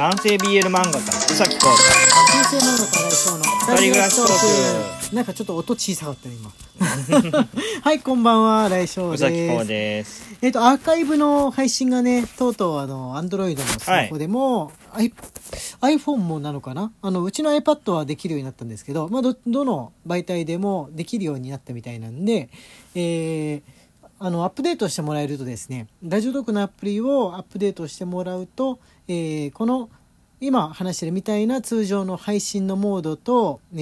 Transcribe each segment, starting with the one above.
男性 BL 漫画家宇崎浩新生漫画家来翔の二人暮らしトークなんかちょっと音小さかったね今。はいこんばんは来翔です。宇崎浩です。えっ、とアーカイブの配信がねとうとうあのアンドロイドのスマホでも、I、iPhone もなのかな？あのうちの iPad はできるようになったんですけど、まあ、どどの媒体でもできるようになったみたいなんで、えーあのアップデートしてもらえるとですねラジオトークのアプリをアップデートしてもらうと、えーこの今話してるみたいな通常の配信のモードと、え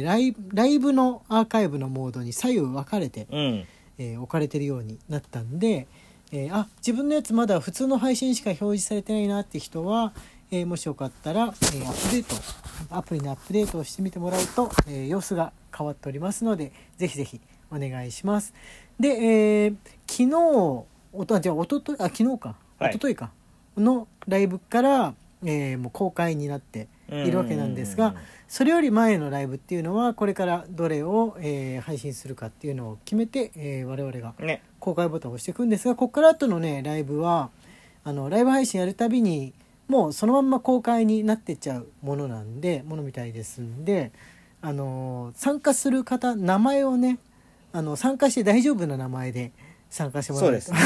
ーライブライブのアーカイブのモードに左右分かれて、うんえー置かれてるようになったんで、えーあ自分のやつまだ普通の配信しか表示されてないなって人は、えーもしよかったら、えーアップデートアプリのアップデートをしてみてもらうと、えー様子が変わっておりますのでぜひぜひお願いします。で、えー昨日おとじゃあおとといあ昨日か、はい。おとといか。のライブから、えーもう公開になっているわけなんですがそれより前のライブっていうのはこれからどれを、えー配信するかっていうのを決めて、えー我々がね。公開ボタンを押していくんですがここから後のねライブはあのライブ配信やるたびにもうそのまんま公開になってっちゃうものなんでものみたいですんであの参加する方名前をねあの参加して大丈夫な名前で参加してもらうと。そう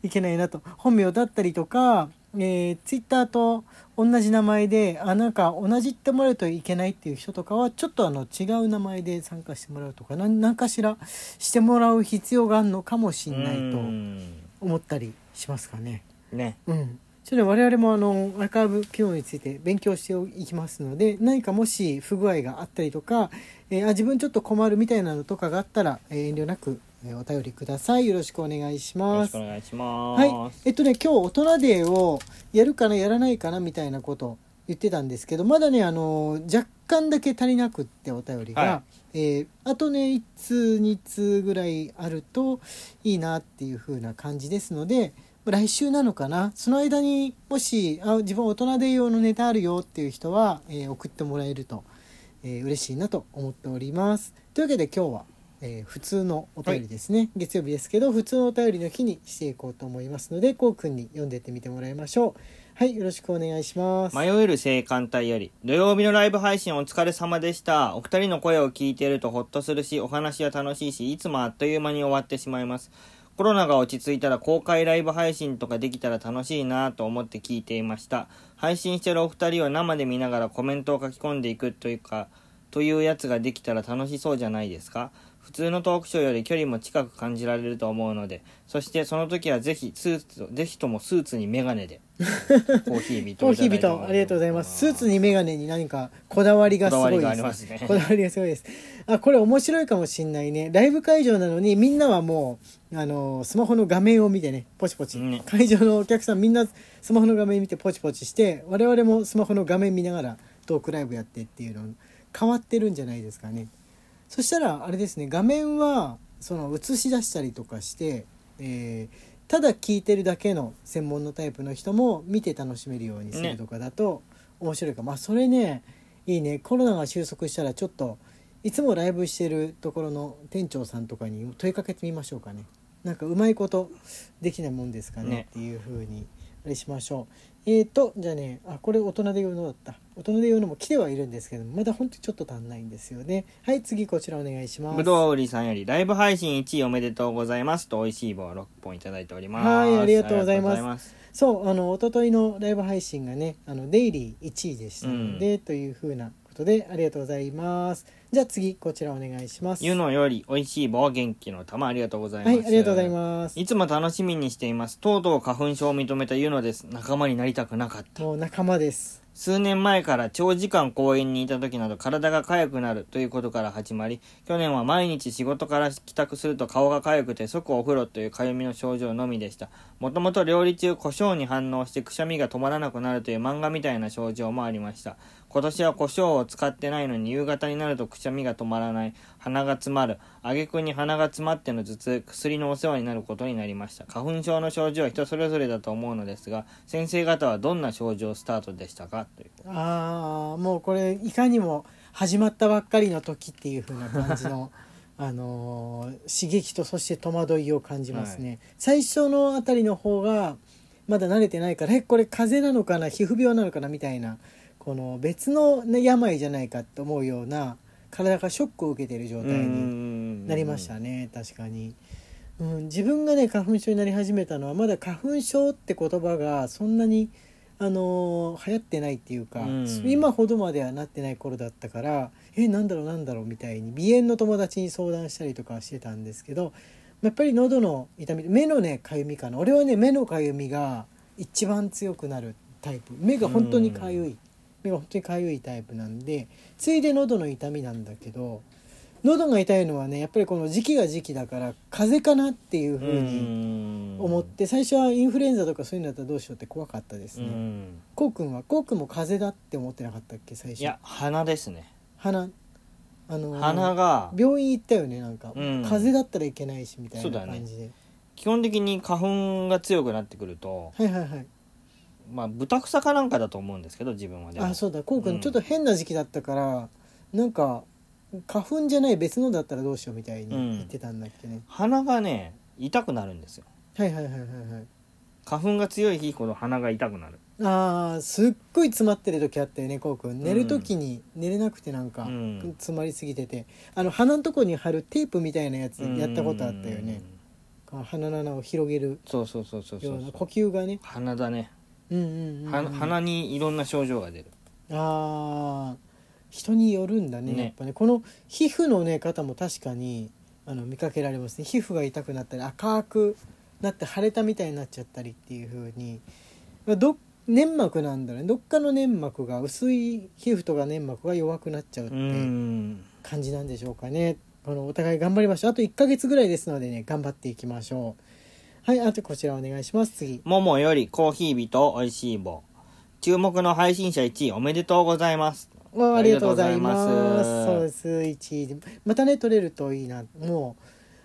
いけないなと。本名だったりとか、えー、ツイッターと同じ名前であなんか同じってもらうといけないっていう人とかはちょっとあの違う名前で参加してもらうとか何何かしらしてもらう必要があるのかもしれないとうん。思ったりしますかね。ね。うんそれで我々もあのアーカイブ機能について勉強していきますので何かもし不具合があったりとか、えーあ自分ちょっと困るみたいなのとかがあったら、えー遠慮なく、えーお便りください。よろしくお願いしよろますしくお願いしまはい。す、えっとね今日大人デーをやるかなやらないかなみたいなことを言ってたんですけどまだねあの若干だけ足りなくってお便りが、はえーあとね1通2通ぐらいあるといいなっていう風な感じですので来週なのかな？その間にもしあ自分大人デー用のネタあるよっていう人は、えー送ってもらえると、えー嬉しいなと思っております。というわけで今日はえー普通のお便りですね、月曜日ですけど普通のお便りの日にしていこうと思いますのでこうくんに読んでってみてもらいましょう。はいよろしくお願いします。迷える青函隊より。土曜日のライブ配信お疲れ様でした。お二人の声を聞いているとホッとするしお話は楽しいしいつもあっという間に終わってしまいますコロナが落ち着いたら公開ライブ配信とかできたら楽しいなと思って聞いていました。配信してるお二人を生で見ながらコメントを書き込んでいくというかというやつができたら楽しそうじゃないですか。普通のトークショーより距離も近く感じられると思うのでそしてその時はぜひスーツぜひともスーツにメガネで コーヒービコーヒービトありがとうございます。スーツにメガネに何かこだわりがすごいこだわりですがありますね。こだわりがすごいです。あこれ面白いかもしんないね。ライブ会場なのにみんなはもうあのスマホの画面を見てねポチポチ、ね会場のお客さんみんなスマホの画面見てポチポチして我々もスマホの画面見ながらトークライブやってっていうの変わってるんじゃないですかねそしたらあれですね画面はその映し出したりとかして、えーただ聞いてるだけの専門のタイプの人も見て楽しめるようにするとかだと面白いかも、あそれねいいね。コロナが収束したらちょっといつもライブしてるところの店長さんとかに問いかけてみましょうかね。なんかうまいことできないもんですかね。ね。っていう風にあれしましょうえーとじゃあねあこれ大人で言うのだった。大人で言うのも来てはいるんですけどまだほんとちょっと足んないんですよね。はい次こちらお願いします。ぶどう売りさんよりライブ配信1位おめでとうございます。と美味しい棒6本いただいております。はいありがとうございます。そうあの一昨日のライブ配信がねあのデイリー1位でしたので、というふうなことでありがとうございます。じゃあ次こちらお願いします。ゆのより美味しい棒元気の玉ありがとうございます。はいありがとうございます。いつも楽しみにしています。とうとう花粉症を認めたゆのです。仲間になりたくなかった。もう仲間です。数年前から長時間公園にいた時など体が痒くなるということから始まり去年は毎日仕事から帰宅すると顔が痒くて即お風呂という痒みの症状のみでした。もともと料理中胡椒に反応してくしゃみが止まらなくなるという漫画みたいな症状もありました今年は胡椒を使ってないのに夕方になるとくしゃみが止まらない。鼻が詰まる。挙句に鼻が詰まっての頭痛薬のお世話になることになりました。花粉症の症状は人それぞれだと思うのですが先生方はどんな症状スタートでしたか？というああもうこれいかにも始まったばっかりの時っていう風な感じの あのー刺激とそして戸惑いを感じますね、最初のあたりの方がまだ慣れてないからえこれ風邪なのかな？皮膚病なのかな？みたいなこの別の、ね、病じゃないかと思うような体がショックを受けている状態になりましたね確かに、うん、自分がね花粉症になり始めたのはまだ花粉症って言葉がそんなにあのー流行ってないっていうか、うん。今ほどまではなってない頃だったからえなんだろうなんだろうみたいに鼻炎の友達に相談したりとかしてたんですけどやっぱり喉の痛み目のねかゆみかな。俺はね目のかゆみが一番強くなるタイプ。目が本当にかゆい、目が本当にかゆいタイプなんでついで喉の痛みなんだけど喉が痛いのはねやっぱりこの時期が時期だから風邪かなっていうふうに思って最初はインフルエンザとかそういうのだったらどうしようって怖かったですうね。ん。こうくんはこうくんも風邪だって思ってなかったっけ最初。いや鼻ですね。鼻。あのー鼻が病院行ったよねなんか、うん。風邪だったらいけないしみたいな感じで、基本的に花粉が強くなってくるとはいはいはいまあ豚草かなんかだと思うんですけど自分はでもあ。そうだ。こうくうん。んちょっと変な時期だったから、なんか花粉じゃない別のだったらどうしようみたいに言ってたんだっけね、鼻がね痛くなるんですよ。はいはいはいはいはい。花粉が強い日ほど鼻が痛くなる。あーすっごい詰まってる時あったよねこうくん。寝る時に寝れなくてなんか、うん。詰まりすぎてて。あの鼻のとこに貼るテープみたいなやつやったことあったよね。この鼻の穴を広げるそうそうそうそうそう。ような呼吸がね。鼻だね、うんうんうん、うん、は鼻にいろんな症状が出る。あー。人によるんだねね。やっぱね。この皮膚のね方も確かにあの見かけられますね。皮膚が痛くなったり赤くなって腫れたみたいになっちゃったりっていう風に。まあど粘膜なんだね。どっかの粘膜が薄い皮膚とか粘膜が弱くなっちゃうっうてん。感じなんでしょうかね。このお互い頑張りましょう。あと1ヶ月ぐらいですのでね頑張っていきましょうはいあとこちらお願いします。次。ももよりコーヒー人おいしい棒。注目の配信者1位おめでとうございます。わあありがとうございます。そうです1位。でまたね取れるといいな。もう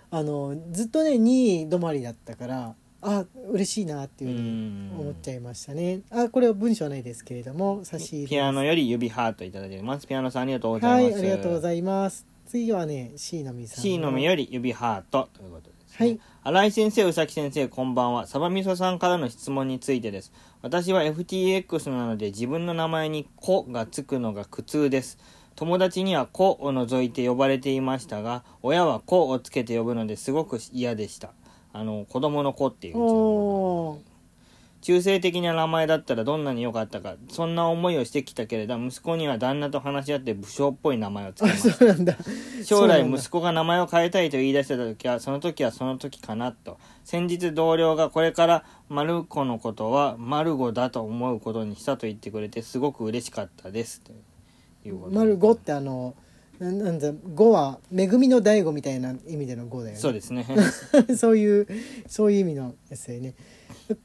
あのずっとね2位止まりだったからあ嬉しいなっていうふうに思っちゃいましたね。あこれは文章はないですけれども差し入れピアノより指ハートいただいてます。ピアノさんありがとうござはいいます。ありがとうごいざいます。次はね C のみさん C のみより指ハートということです、ね、はい。新井先生宇崎先生こんばんは。サバみそさんからの質問についてです。私は FTX なので自分の名前に「子」がつくのが苦痛です。友達には「子」を除いて呼ばれていましたが親は「子」をつけて呼ぶのですごく嫌でした。あの子供の子っていう中性的な名前だったらどんなに良かったかそんな思いをしてきたけれど息子には旦那と話し合って武将っぽい名前をつけあまし そうなんだ。将来息子が名前を変えたいと言い出した時はその時はその時かなと。先日同僚がこれからマルコのことはマルゴだと思うことにしたと言ってくれてすごく嬉しかったです。ということで。丸5ってあのななんだ5は恵みの大悟みたいな意味での5だよね。そうですね。そういうそういう意味のやつだよね。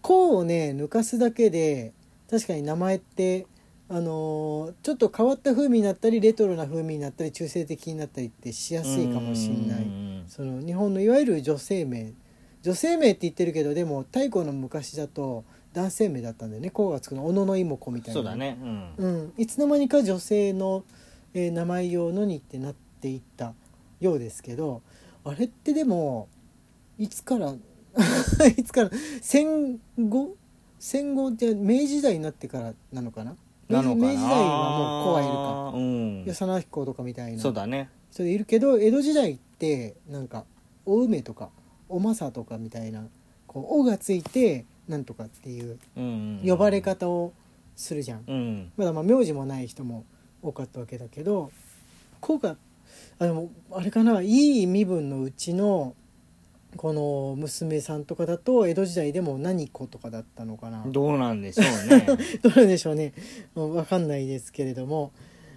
こうをね抜かすだけで確かに名前ってあのーちょっと変わった風味になったりレトロな風味になったり中性的になったりってしやすいかもしれない。うんその日本のいわゆる女性名女性名って言ってるけどでも太古の昔だと男性名だったんだよね。こうがつくの小野の妹子みたいな。そうだねうんうん、いつの間にか女性の、えー名前用のにってなっていったようですけどあれってでもいつから いつから？戦後？戦後って明治時代になってからなのかな？明治時代はもう子はいるか。うん。与謝野彦とかみたいな。そうだね。人いるけど江戸時代ってなんかお梅とかおまさとかみたいなこう「お」がついてなんとかっていううん呼ばれ方をするじゃん。うん。まだまあ名字もない人も多かったわけだけど「子」があでもあれかないい身分のうちのこの娘さんとかだと江戸時代でも何子とかだったのかな。どどうなんでしょうね。うなんでしょうね。もう分かんないですけれども。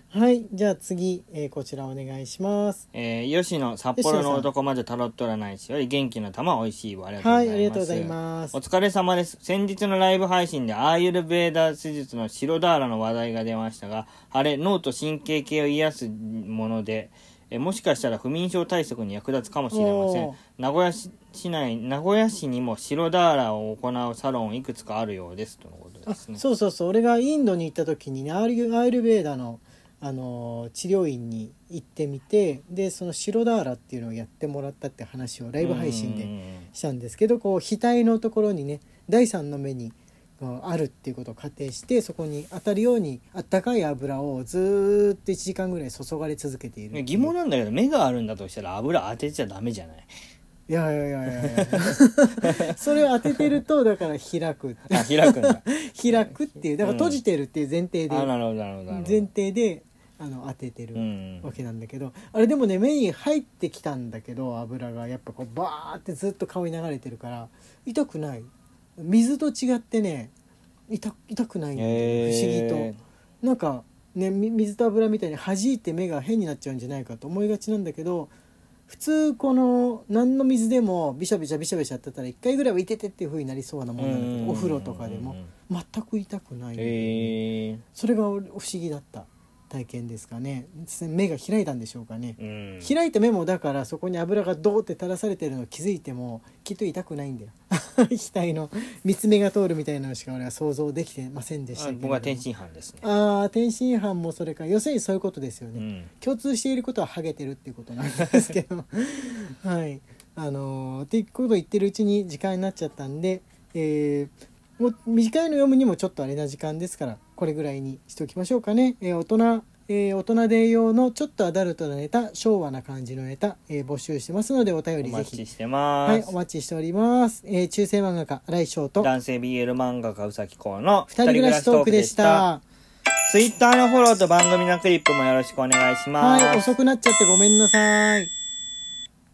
はいじゃあ次、えーこちらお願いします。えー、吉野札幌の男までタロット占い師より元気の玉おいしいわ。ありがとうごはいざいます。ありがとうございます。お疲れ様です。先日のライブ配信でアーユルベーダ手術の白ダーラの話題が出ましたが、あれ、脳と神経系を癒すもので、えもしかしたら不眠症対策に役立つかもしれません。名古屋市市内、名古屋市にも白ダーラを行うサロンいくつかあるようです。とのことあですね。そうそうそう俺がインドに行った時にねアールアールベーダの、あのー治療院に行ってみてでその白ダーラっていうのをやってもらったって話をライブ配信でうんしたんですけどこう額のところにね第三の目にがあるっていうことを仮定してそこに当たるようにあったかい油をずーっと1時間ぐらい注がれ続けている。疑問なんだけど目があるんだとしたら油当てちゃダメじゃない？いやいやいやいやいや それを当ててるとだから開く。あ開くんだ。開くっていうだから閉じてるっていう前提で、あなるほどなるほどなるほど。前提であの当ててるうん。わけなんだけど、あれでもね目に入ってきたんだけど油が。やっぱこうバーってずっと顔に流れてるから痛くない水と違ってね痛痛くないんだよね。へー。不思議と。なんかねみ水と油みたいに弾いて目が変になっちゃうんじゃないかと思いがちなんだけど普通この何の水でもビシャビシャビシャビシャやってたら1回ぐらいは「いてて」っていう風になりそうなもんなんだけどお風呂とかでも全く痛くない。えそれが不思議だった体験ですかね。目が開いたんでしょうかね、うん。開いた目もだからそこに油がドーって垂らされてるの気づいてもきっと痛くないんだよ。額の三つ目が通るみたいなのしか俺は想像できてませんでした僕は天津飯ですね。ああ天津飯もそれから要するにそういうことですよね、うん。共通していることはハゲてるっていうことなんですけど。はい。あのーっていうことを言ってるうちに時間になっちゃったんで、えーもう短いの読むにもちょっとあれな時間ですからこれぐらいにしておきましょうかね、えー大人えー大人で用のちょっとアダルトなネタ昭和な感じのネタ、えー募集してますのでお便おりぜひ。待ちしてまはいすお待ちしております、えー中世漫画家新井翔と。男性 BL 漫画家うさきこうの二人暮らしトークでした。ツイッターのフォローと番組のクリップもよろしくお願いします。はい遅くなっちゃってごめんなさい